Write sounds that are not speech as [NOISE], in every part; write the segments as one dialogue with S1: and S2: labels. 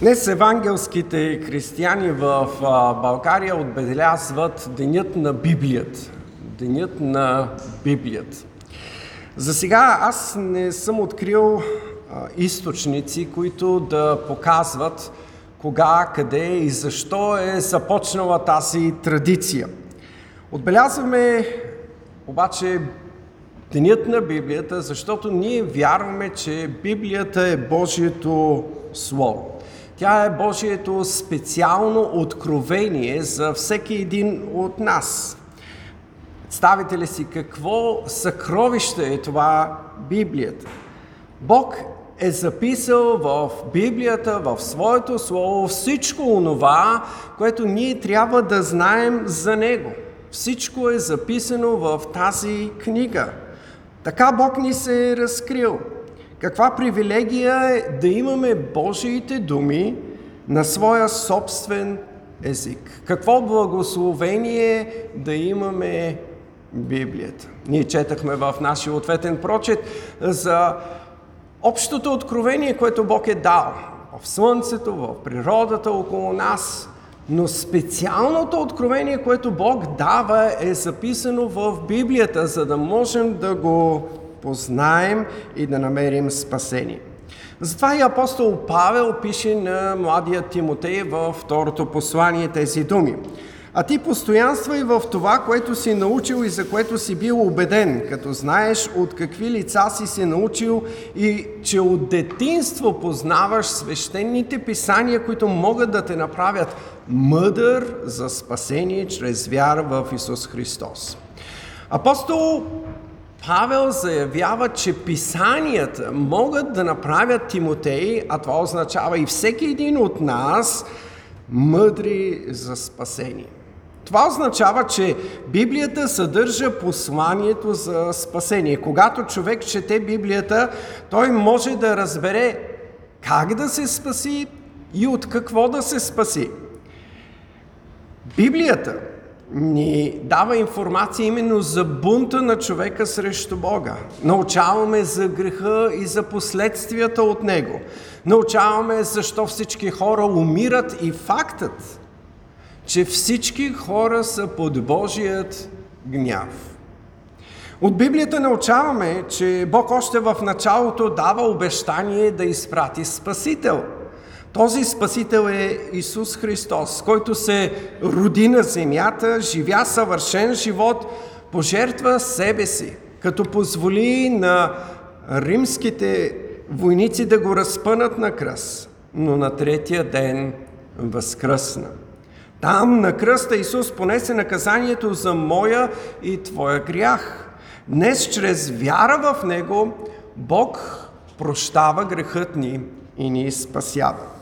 S1: Днес евангелските християни в България отбелязват Денят на Библията. Денят на Библията. За сега аз не съм открил източници, които да показват кога, къде и защо е започнала тази традиция. Отбелязваме обаче Денят на Библията, защото ние вярваме, че Библията е Божието Слово. Тя е Божието специално откровение за всеки един от нас. Представите ли си какво съкровище е това Библията? Бог е записал в Библията, в своето слово, всичко онова, което ние трябва да знаем за Него. Всичко е записано в тази книга. Така Бог ни се е разкрил. Каква привилегия е да имаме Божиите думи на своя собствен език. Какво благословение е да имаме Библията. Ние четахме в нашия ответен прочет за общото откровение, което Бог е дал в Слънцето, в природата около нас, но специалното откровение, което Бог дава, е записано в Библията, за да можем да го познаем и да намерим спасение. Затова и апостол Павел пише на младия Тимотей във второто послание тези думи. А ти постоянствай в това, което си научил и за което си бил убеден, като знаеш от какви лица си се научил и че от детинство познаваш свещените писания, които могат да те направят мъдър за спасение чрез вяра в Исус Христос. Апостол Павел заявява, че писанията могат да направят Тимотей, а това означава и всеки един от нас, мъдри за спасение. Това означава, че Библията съдържа посланието за спасение. Когато човек чете Библията, той може да разбере как да се спаси и от какво да се спаси. Библията ни дава информация именно за бунта на човека срещу Бога. Научаваме за греха и за последствията от него. Научаваме защо всички хора умират и фактът, че всички хора са под Божият гняв. От Библията научаваме, че Бог още в началото дава обещание да изпрати Спасител – този Спасител е Исус Христос, който се роди на земята, живя съвършен живот, пожертва себе си, като позволи на римските войници да го разпънат на кръст, но на третия ден възкръсна. Там на кръста Исус понесе наказанието за моя и твоя грях. Днес, чрез вяра в Него, Бог прощава грехът ни и ни спасява.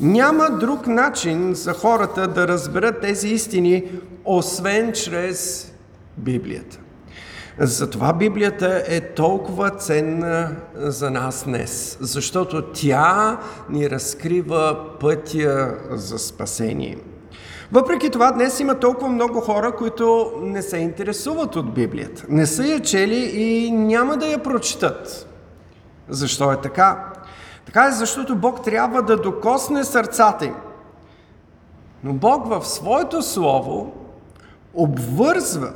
S1: Няма друг начин за хората да разберат тези истини, освен чрез Библията. Затова Библията е толкова ценна за нас днес, защото тя ни разкрива пътя за спасение. Въпреки това, днес има толкова много хора, които не се интересуват от Библията. Не са я чели и няма да я прочитат. Защо е така? Така е, защото Бог трябва да докосне сърцата им. Но Бог в своето слово обвързва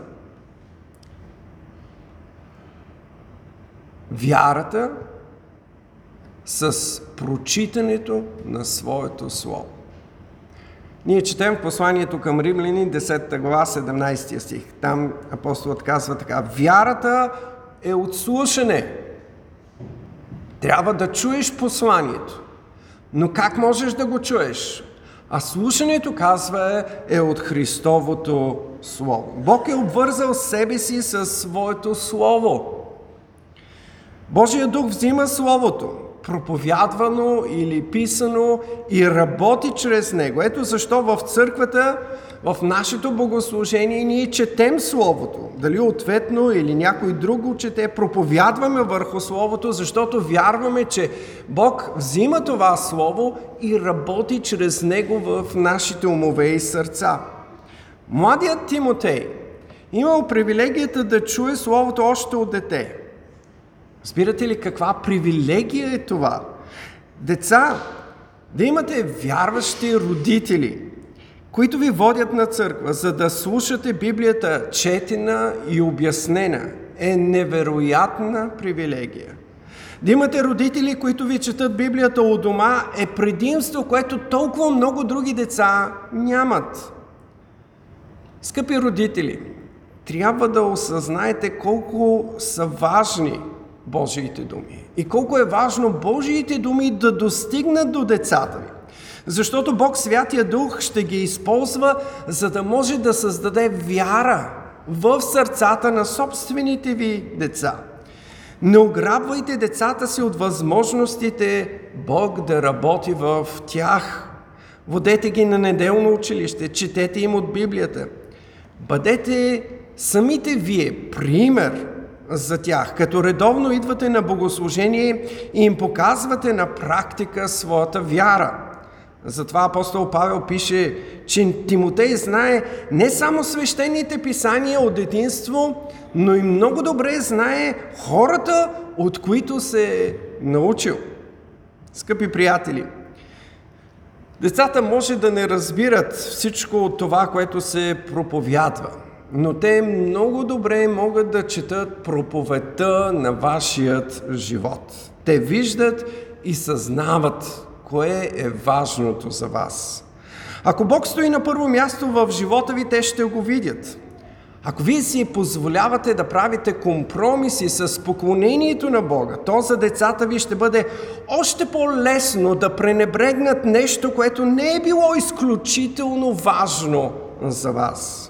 S1: вярата с прочитането на своето слово. Ние четем посланието към римляни, 10 глава, 17 стих. Там апостолът казва така, вярата е от слушане, трябва да чуеш посланието. Но как можеш да го чуеш? А слушането, казва, е от Христовото Слово. Бог е обвързал себе си със своето Слово. Божия дух взима Словото, проповядвано или писано и работи чрез него. Ето защо в църквата в нашето богослужение ние четем Словото. Дали ответно или някой друг го чете, проповядваме върху Словото, защото вярваме, че Бог взима това Слово и работи чрез него в нашите умове и сърца. Младият Тимотей имал привилегията да чуе Словото още от дете. Разбирате ли каква привилегия е това? Деца Да имате вярващи родители, които ви водят на църква, за да слушате Библията четена и обяснена, е невероятна привилегия. Да имате родители, които ви четат Библията у дома, е предимство, което толкова много други деца нямат. Скъпи родители, трябва да осъзнаете колко са важни Божиите думи и колко е важно Божиите думи да достигнат до децата ви. Защото Бог Святия Дух ще ги използва, за да може да създаде вяра в сърцата на собствените ви деца. Не ограбвайте децата си от възможностите Бог да работи в тях. Водете ги на неделно училище, четете им от Библията. Бъдете самите вие пример за тях, като редовно идвате на богослужение и им показвате на практика своята вяра. Затова апостол Павел пише, че Тимотей знае не само свещените писания от детинство, но и много добре знае хората, от които се е научил. Скъпи приятели, децата може да не разбират всичко от това, което се проповядва, но те много добре могат да четат проповедта на вашият живот. Те виждат и съзнават кое е важното за вас. Ако Бог стои на първо място в живота ви, те ще го видят. Ако вие си позволявате да правите компромиси с поклонението на Бога, то за децата ви ще бъде още по-лесно да пренебрегнат нещо, което не е било изключително важно за вас.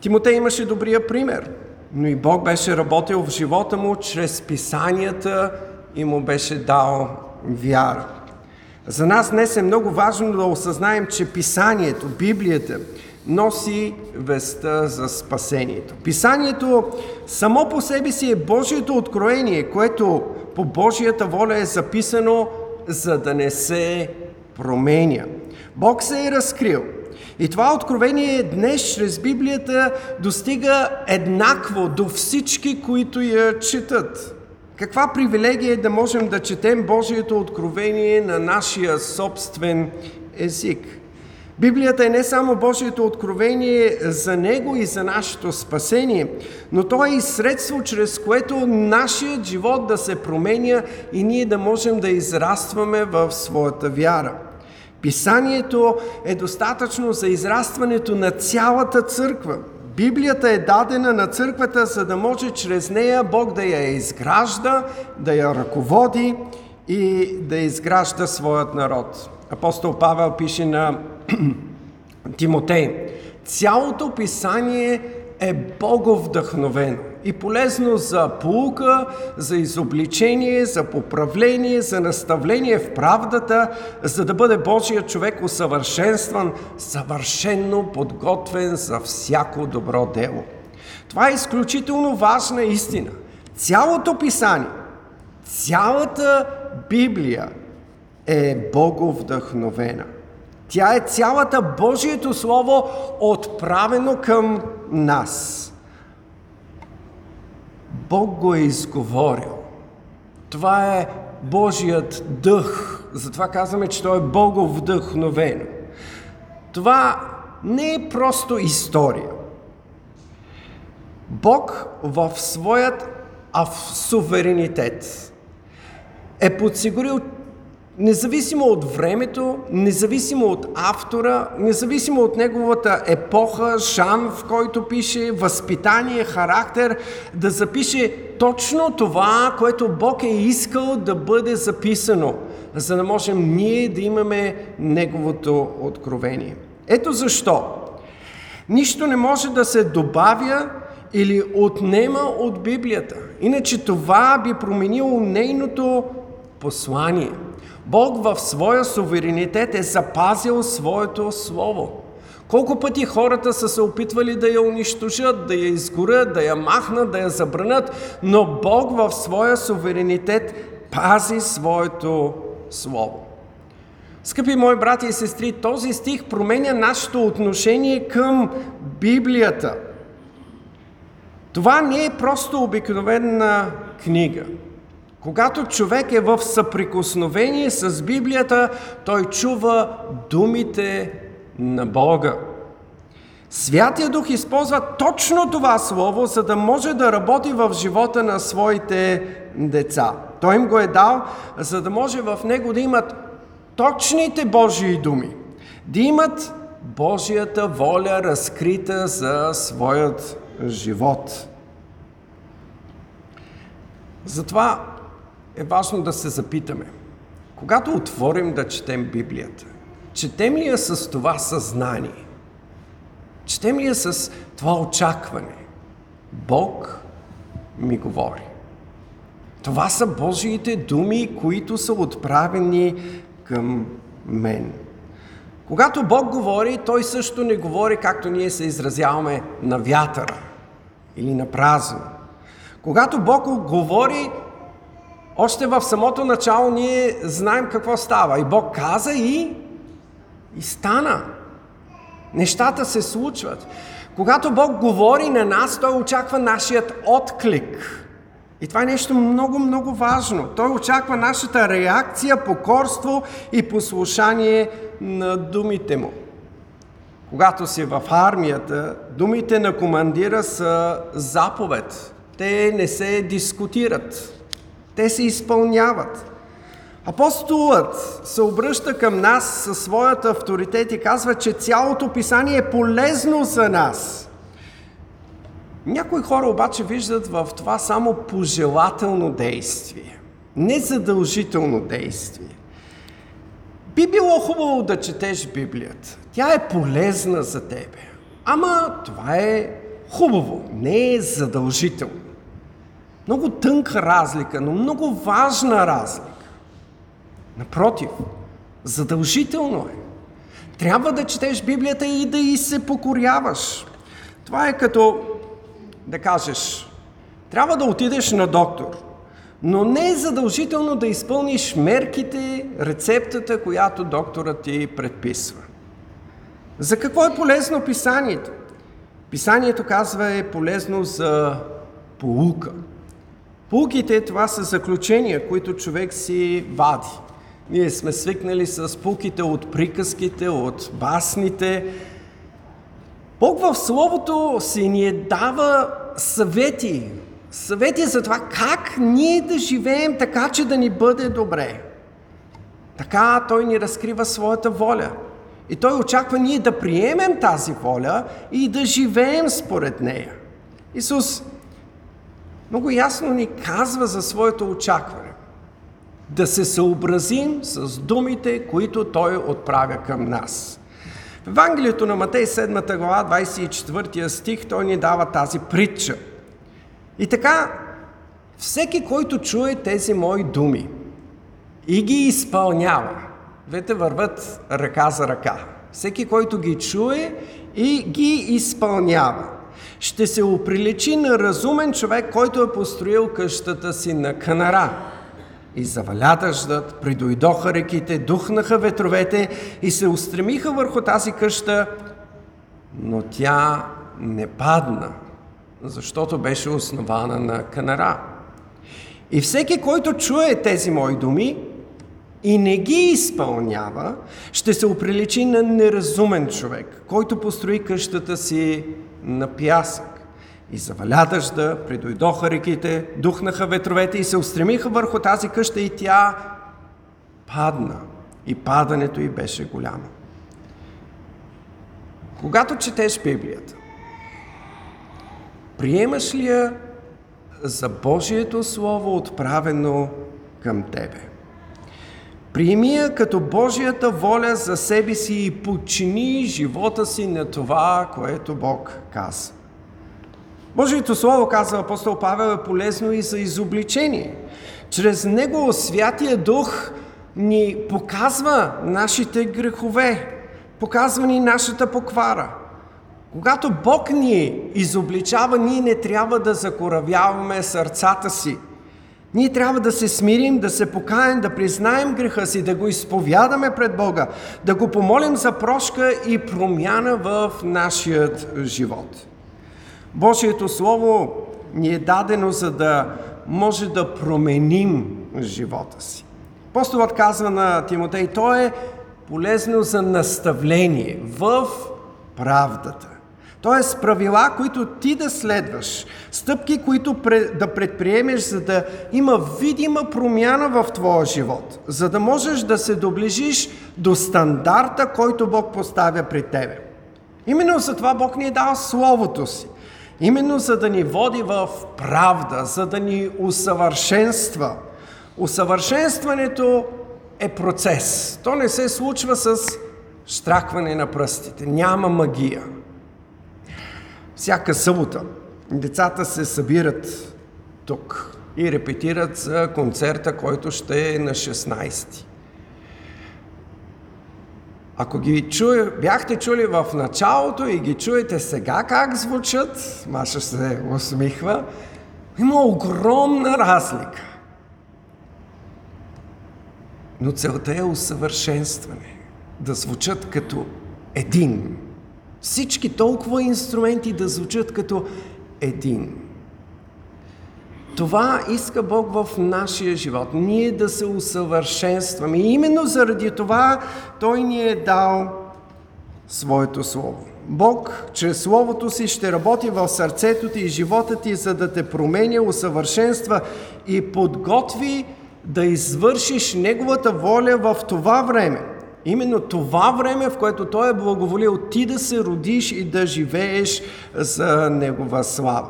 S1: Тимотей имаше добрия пример, но и Бог беше работил в живота му чрез писанията и му беше дал вяра. За нас днес е много важно да осъзнаем, че писанието, Библията, носи веста за спасението. Писанието само по себе си е Божието откроение, което по Божията воля е записано, за да не се променя. Бог се е разкрил. И това откровение днес чрез Библията достига еднакво до всички, които я четат. Каква привилегия е да можем да четем Божието откровение на нашия собствен език? Библията е не само Божието откровение за Него и за нашето спасение, но то е и средство, чрез което нашият живот да се променя и ние да можем да израстваме в своята вяра. Писанието е достатъчно за израстването на цялата църква – Библията е дадена на църквата, за да може чрез нея Бог да я изгражда, да я ръководи и да изгражда своят народ. Апостол Павел пише на [CLEARS THROAT] Тимотей, цялото писание е боговдъхновено и полезно за полука, за изобличение, за поправление, за наставление в правдата, за да бъде Божия човек усъвършенстван, съвършенно подготвен за всяко добро дело. Това е изключително важна истина. Цялото писание, цялата Библия е боговдъхновена. Тя е цялата Божието Слово отправено към нас. Бог го е изговорил. Това е Божият дъх. Затова казваме, че Той е Боговдъхновен. Това не е просто история. Бог в своят суверенитет е подсигурил независимо от времето, независимо от автора, независимо от неговата епоха, жан, в който пише, възпитание, характер, да запише точно това, което Бог е искал да бъде записано, за да можем ние да имаме неговото откровение. Ето защо. Нищо не може да се добавя или отнема от Библията. Иначе това би променило нейното послание – Бог в своя суверенитет е запазил своето слово. Колко пъти хората са се опитвали да я унищожат, да я изгорят, да я махнат, да я забранят, но Бог в своя суверенитет пази своето слово. Скъпи мои брати и сестри, този стих променя нашето отношение към Библията. Това не е просто обикновена книга. Когато човек е в съприкосновение с Библията, той чува думите на Бога. Святия Дух използва точно това слово, за да може да работи в живота на своите деца. Той им го е дал, за да може в него да имат точните Божии думи, да имат Божията воля разкрита за своят живот. Затова е важно да се запитаме, когато отворим да четем Библията, четем ли я с това съзнание? Четем ли я с това очакване? Бог ми говори. Това са Божиите думи, които са отправени към мен. Когато Бог говори, Той също не говори, както ние се изразяваме, на вятъра или на празно. Когато Бог говори, още в самото начало ние знаем какво става. И Бог каза и, и стана. Нещата се случват. Когато Бог говори на нас, Той очаква нашият отклик. И това е нещо много, много важно. Той очаква нашата реакция, покорство и послушание на думите му. Когато си в армията, думите на командира са заповед. Те не се дискутират. Те се изпълняват. Апостолът се обръща към нас със своят авторитет и казва, че цялото писание е полезно за нас. Някои хора обаче виждат в това само пожелателно действие, незадължително действие. Би било хубаво да четеш Библията. Тя е полезна за тебе. Ама това е хубаво, не е задължително. Много тънка разлика, но много важна разлика. Напротив, задължително е. Трябва да четеш Библията и да и се покоряваш. Това е като да кажеш, трябва да отидеш на доктор, но не е задължително да изпълниш мерките, рецептата, която докторът ти предписва. За какво е полезно писанието? Писанието казва е полезно за полука. Пулките това са заключения, които човек си вади. Ние сме свикнали с пулките от приказките, от басните. Бог в Словото си ни е дава съвети. Съвети за това как ние да живеем така, че да ни бъде добре. Така Той ни разкрива своята воля. И Той очаква ние да приемем тази воля и да живеем според нея. Исус много ясно ни казва за своето очакване. Да се съобразим с думите, които Той отправя към нас. В Евангелието на Матей 7 глава, 24 стих, Той ни дава тази притча. И така, всеки, който чуе тези мои думи и ги изпълнява, двете върват ръка за ръка. Всеки, който ги чуе и ги изпълнява – ще се оприличи на разумен човек, който е построил къщата си на канара. И заваля дъждът, придойдоха реките, духнаха ветровете и се устремиха върху тази къща, но тя не падна, защото беше основана на канара. И всеки, който чуе тези мои думи и не ги изпълнява, ще се оприличи на неразумен човек, който построи къщата си на пясък. И заваля дъжда, придойдоха реките, духнаха ветровете и се устремиха върху тази къща и тя падна. И падането й беше голямо. Когато четеш Библията, приемаш ли я за Божието Слово, отправено към тебе? Приеми я като Божията воля за себе си и подчини живота си на това, което Бог казва. Божието Слово, казва апостол Павел, е полезно и за изобличение. Чрез него Святия Дух ни показва нашите грехове, показва ни нашата поквара. Когато Бог ни изобличава, ние не трябва да закоравяваме сърцата си – ние трябва да се смирим, да се покаем, да признаем греха си, да го изповядаме пред Бога, да го помолим за прошка и промяна в нашият живот. Божието Слово ни е дадено за да може да променим живота си. Апостолът казва на Тимотей, то е полезно за наставление в правдата. Тоест правила, които ти да следваш, стъпки, които да предприемеш, за да има видима промяна в твоя живот, за да можеш да се доближиш до стандарта, който Бог поставя при тебе. Именно за това Бог ни е дал Словото си. Именно за да ни води в правда, за да ни усъвършенства. Усъвършенстването е процес. То не се случва с штракване на пръстите. Няма магия. Всяка събота децата се събират тук и репетират за концерта, който ще е на 16. Ако ги чуе, бяхте чули в началото и ги чуете сега как звучат, Маша се усмихва, има огромна разлика. Но целта е усъвършенстване. Да звучат като един. Всички толкова инструменти да звучат като един. Това иска Бог в нашия живот. Ние да се усъвършенстваме. И именно заради това Той ни е дал Своето Слово. Бог чрез Словото си ще работи в сърцето ти и живота ти, за да те променя, усъвършенства и подготви да извършиш Неговата воля в това време. Именно това време, в което Той е благоволил ти да се родиш и да живееш за Негова слава.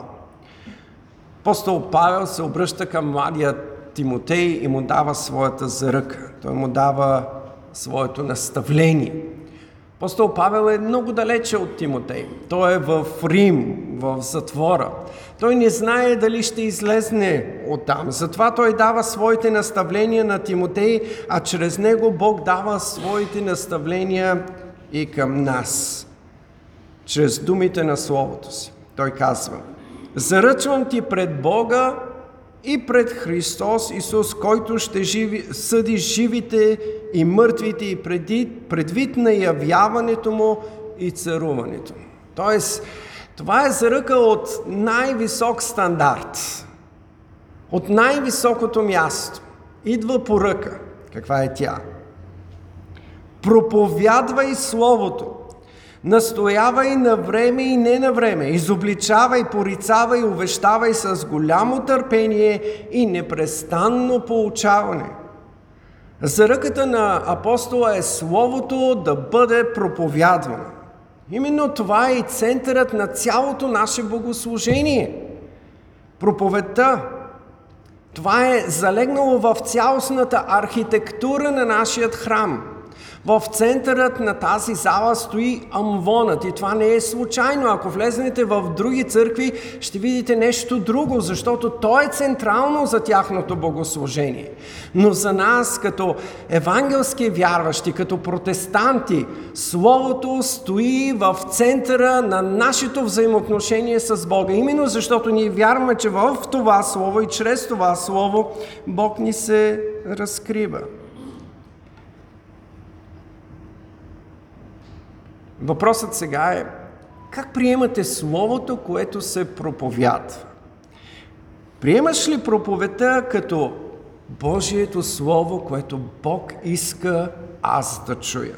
S1: Апостол Павел се обръща към младия Тимотей и му дава своята заръка. Той му дава своето наставление. Апостол Павел е много далече от Тимотей. Той е в Рим, в затвора. Той не знае дали ще излезне оттам. Затова той дава своите наставления на Тимотей, а чрез него Бог дава своите наставления и към нас. Чрез думите на Словото си. Той казва – Заръчвам ти пред Бога и пред Христос Исус, който ще живи, съди живите и мъртвите и предвид на явяването Му и царуването Му. Тоест, това е заръка от най-висок стандарт, от най-високото място. Идва поръка. Каква е тя? Проповядвай Словото, Настоявай на време и не на време. Изобличавай, порицавай, увещавай с голямо търпение и непрестанно поучаване. Заръката на апостола е Словото да бъде проповядвано. Именно това е и центърът на цялото наше богослужение. Проповедта. Това е залегнало в цялостната архитектура на нашият храм – в центърът на тази зала стои амвонът и това не е случайно. Ако влезнете в други църкви, ще видите нещо друго, защото то е централно за тяхното богослужение. Но за нас, като евангелски вярващи, като протестанти, Словото стои в центъра на нашето взаимоотношение с Бога. Именно защото ние вярваме, че в това Слово и чрез това Слово Бог ни се разкрива. Въпросът сега е как приемате Словото, което се проповядва? Приемаш ли проповедта като Божието Слово, което Бог иска аз да чуя?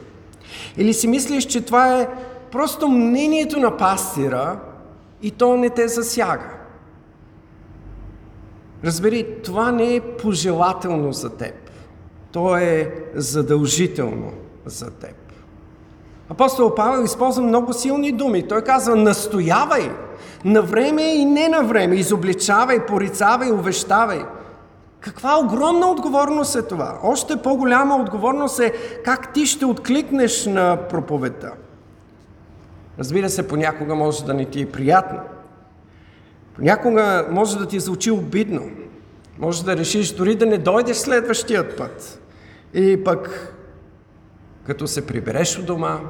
S1: Или си мислиш, че това е просто мнението на пастира и то не те засяга? Разбери, това не е пожелателно за теб. То е задължително за теб. Апостол Павел използва много силни думи. Той казва, настоявай на време и не на време, изобличавай, порицавай, увещавай. Каква огромна отговорност е това? Още по-голяма отговорност е как ти ще откликнеш на проповедта. Разбира се, понякога може да не ти е приятно. Понякога може да ти звучи обидно. Може да решиш дори да не дойдеш следващият път. И пък като се прибереш у дома,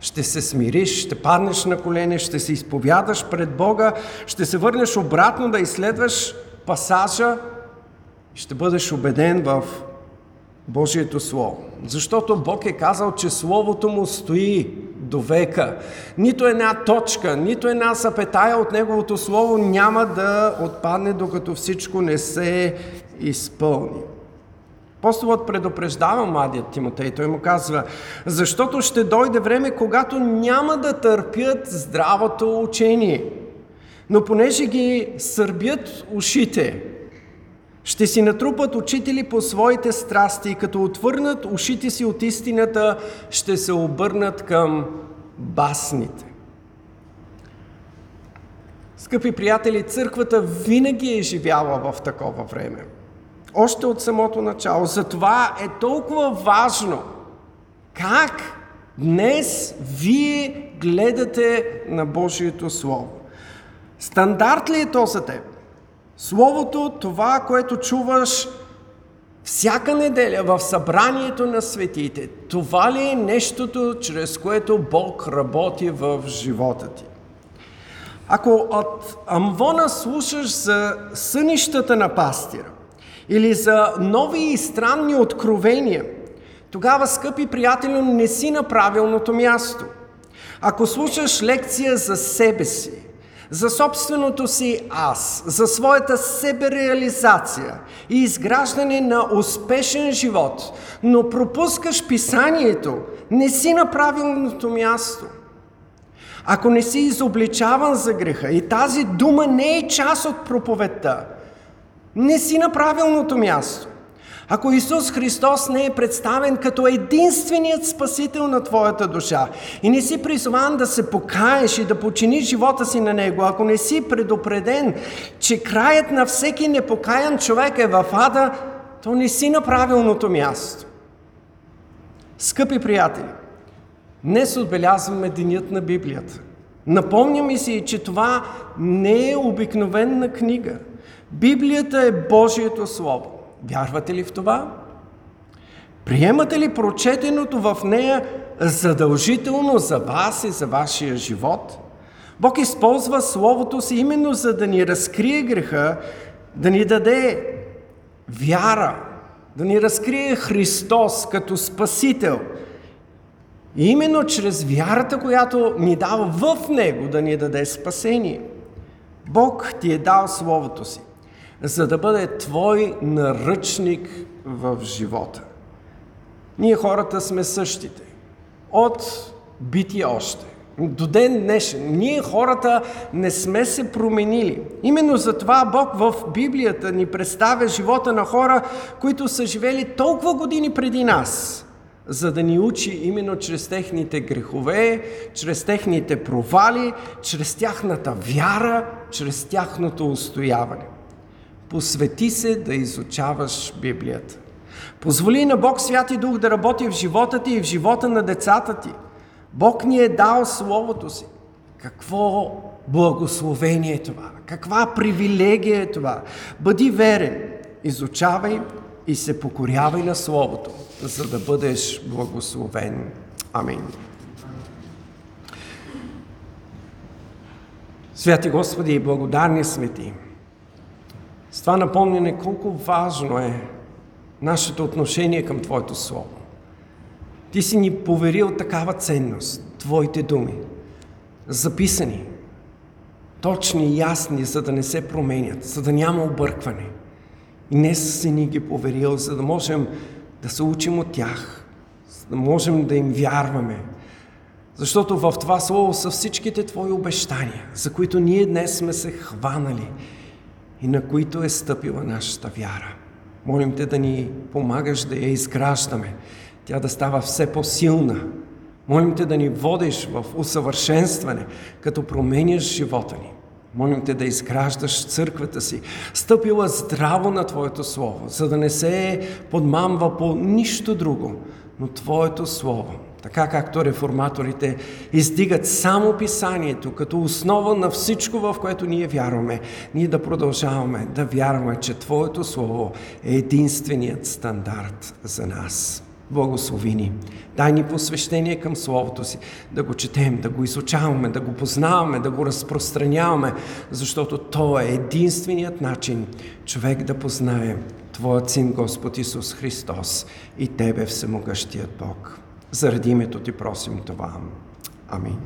S1: ще се смириш, ще паднеш на колене, ще се изповядаш пред Бога, ще се върнеш обратно да изследваш пасажа, ще бъдеш убеден в Божието Слово. Защото Бог е казал, че Словото му стои до века. Нито една точка, нито една запетая от Неговото Слово няма да отпадне, докато всичко не се изпълни. Апостолът предупреждава младият Тимотей. Той му казва, защото ще дойде време, когато няма да търпят здравото учение. Но понеже ги сърбят ушите, ще си натрупат учители по своите страсти и като отвърнат ушите си от истината, ще се обърнат към басните. Скъпи приятели, църквата винаги е живяла в такова време. Още от самото начало. Затова е толкова важно как днес вие гледате на Божието Слово. Стандарт ли е то за теб? Словото, това, което чуваш всяка неделя в събранието на светите, това ли е нещото, чрез което Бог работи в живота ти? Ако от Амвона слушаш за сънищата на пастира или за нови и странни откровения, тогава, скъпи приятели, не си на правилното място. Ако слушаш лекция за себе си, за собственото си аз, за своята себереализация и изграждане на успешен живот, но пропускаш писанието, не си на правилното място. Ако не си изобличаван за греха и тази дума не е част от проповедта, не си на правилното място. Ако Исус Христос не е представен като единственият спасител на твоята душа и не си призван да се покаеш и да починиш живота си на Него, ако не си предупреден, че краят на всеки непокаян човек е в ада, то не си на правилното място. Скъпи приятели, днес отбелязваме Денят на Библията. Напомняме си, че това не е обикновена книга. Библията е Божието Слово. Вярвате ли в това? Приемате ли прочетеното в нея задължително за вас и за вашия живот? Бог използва Словото си именно за да ни разкрие греха, да ни даде вяра, да ни разкрие Христос като Спасител. И именно чрез вярата, която ни дава в Него, да ни даде спасение. Бог ти е дал Словото си за да бъде твой наръчник в живота. Ние хората сме същите. От битие още. До ден днешен. Ние хората не сме се променили. Именно затова Бог в Библията ни представя живота на хора, които са живели толкова години преди нас, за да ни учи именно чрез техните грехове, чрез техните провали, чрез тяхната вяра, чрез тяхното устояване. Посвети се да изучаваш Библията. Позволи на Бог Святи Дух да работи в живота ти и в живота на децата ти. Бог ни е дал Словото си. Какво благословение е това? Каква привилегия е това? Бъди верен, изучавай и се покорявай на Словото, за да бъдеш благословен. Амин. Святи Господи, благодарни сме Ти това напомняне колко важно е нашето отношение към Твоето Слово. Ти си ни поверил такава ценност, Твоите думи, записани, точни и ясни, за да не се променят, за да няма объркване. И днес си ни ги поверил, за да можем да се учим от тях, за да можем да им вярваме. Защото в това Слово са всичките Твои обещания, за които ние днес сме се хванали – и на които е стъпила нашата вяра. Молим те да ни помагаш да я изграждаме, тя да става все по-силна. Молим те да ни водиш в усъвършенстване, като променяш живота ни. Молим те да изграждаш църквата си, стъпила здраво на Твоето Слово, за да не се подмамва по нищо друго, но Твоето Слово – така както реформаторите издигат само писанието като основа на всичко, в което ние вярваме, ние да продължаваме да вярваме, че Твоето Слово е единственият стандарт за нас. Благослови ни. Дай ни посвещение към Словото си, да го четем, да го изучаваме, да го познаваме, да го разпространяваме, защото то е единственият начин човек да познае Твоят Син Господ Исус Христос и Тебе, Всемогъщият Бог. Заради името Ти просим това. Амин.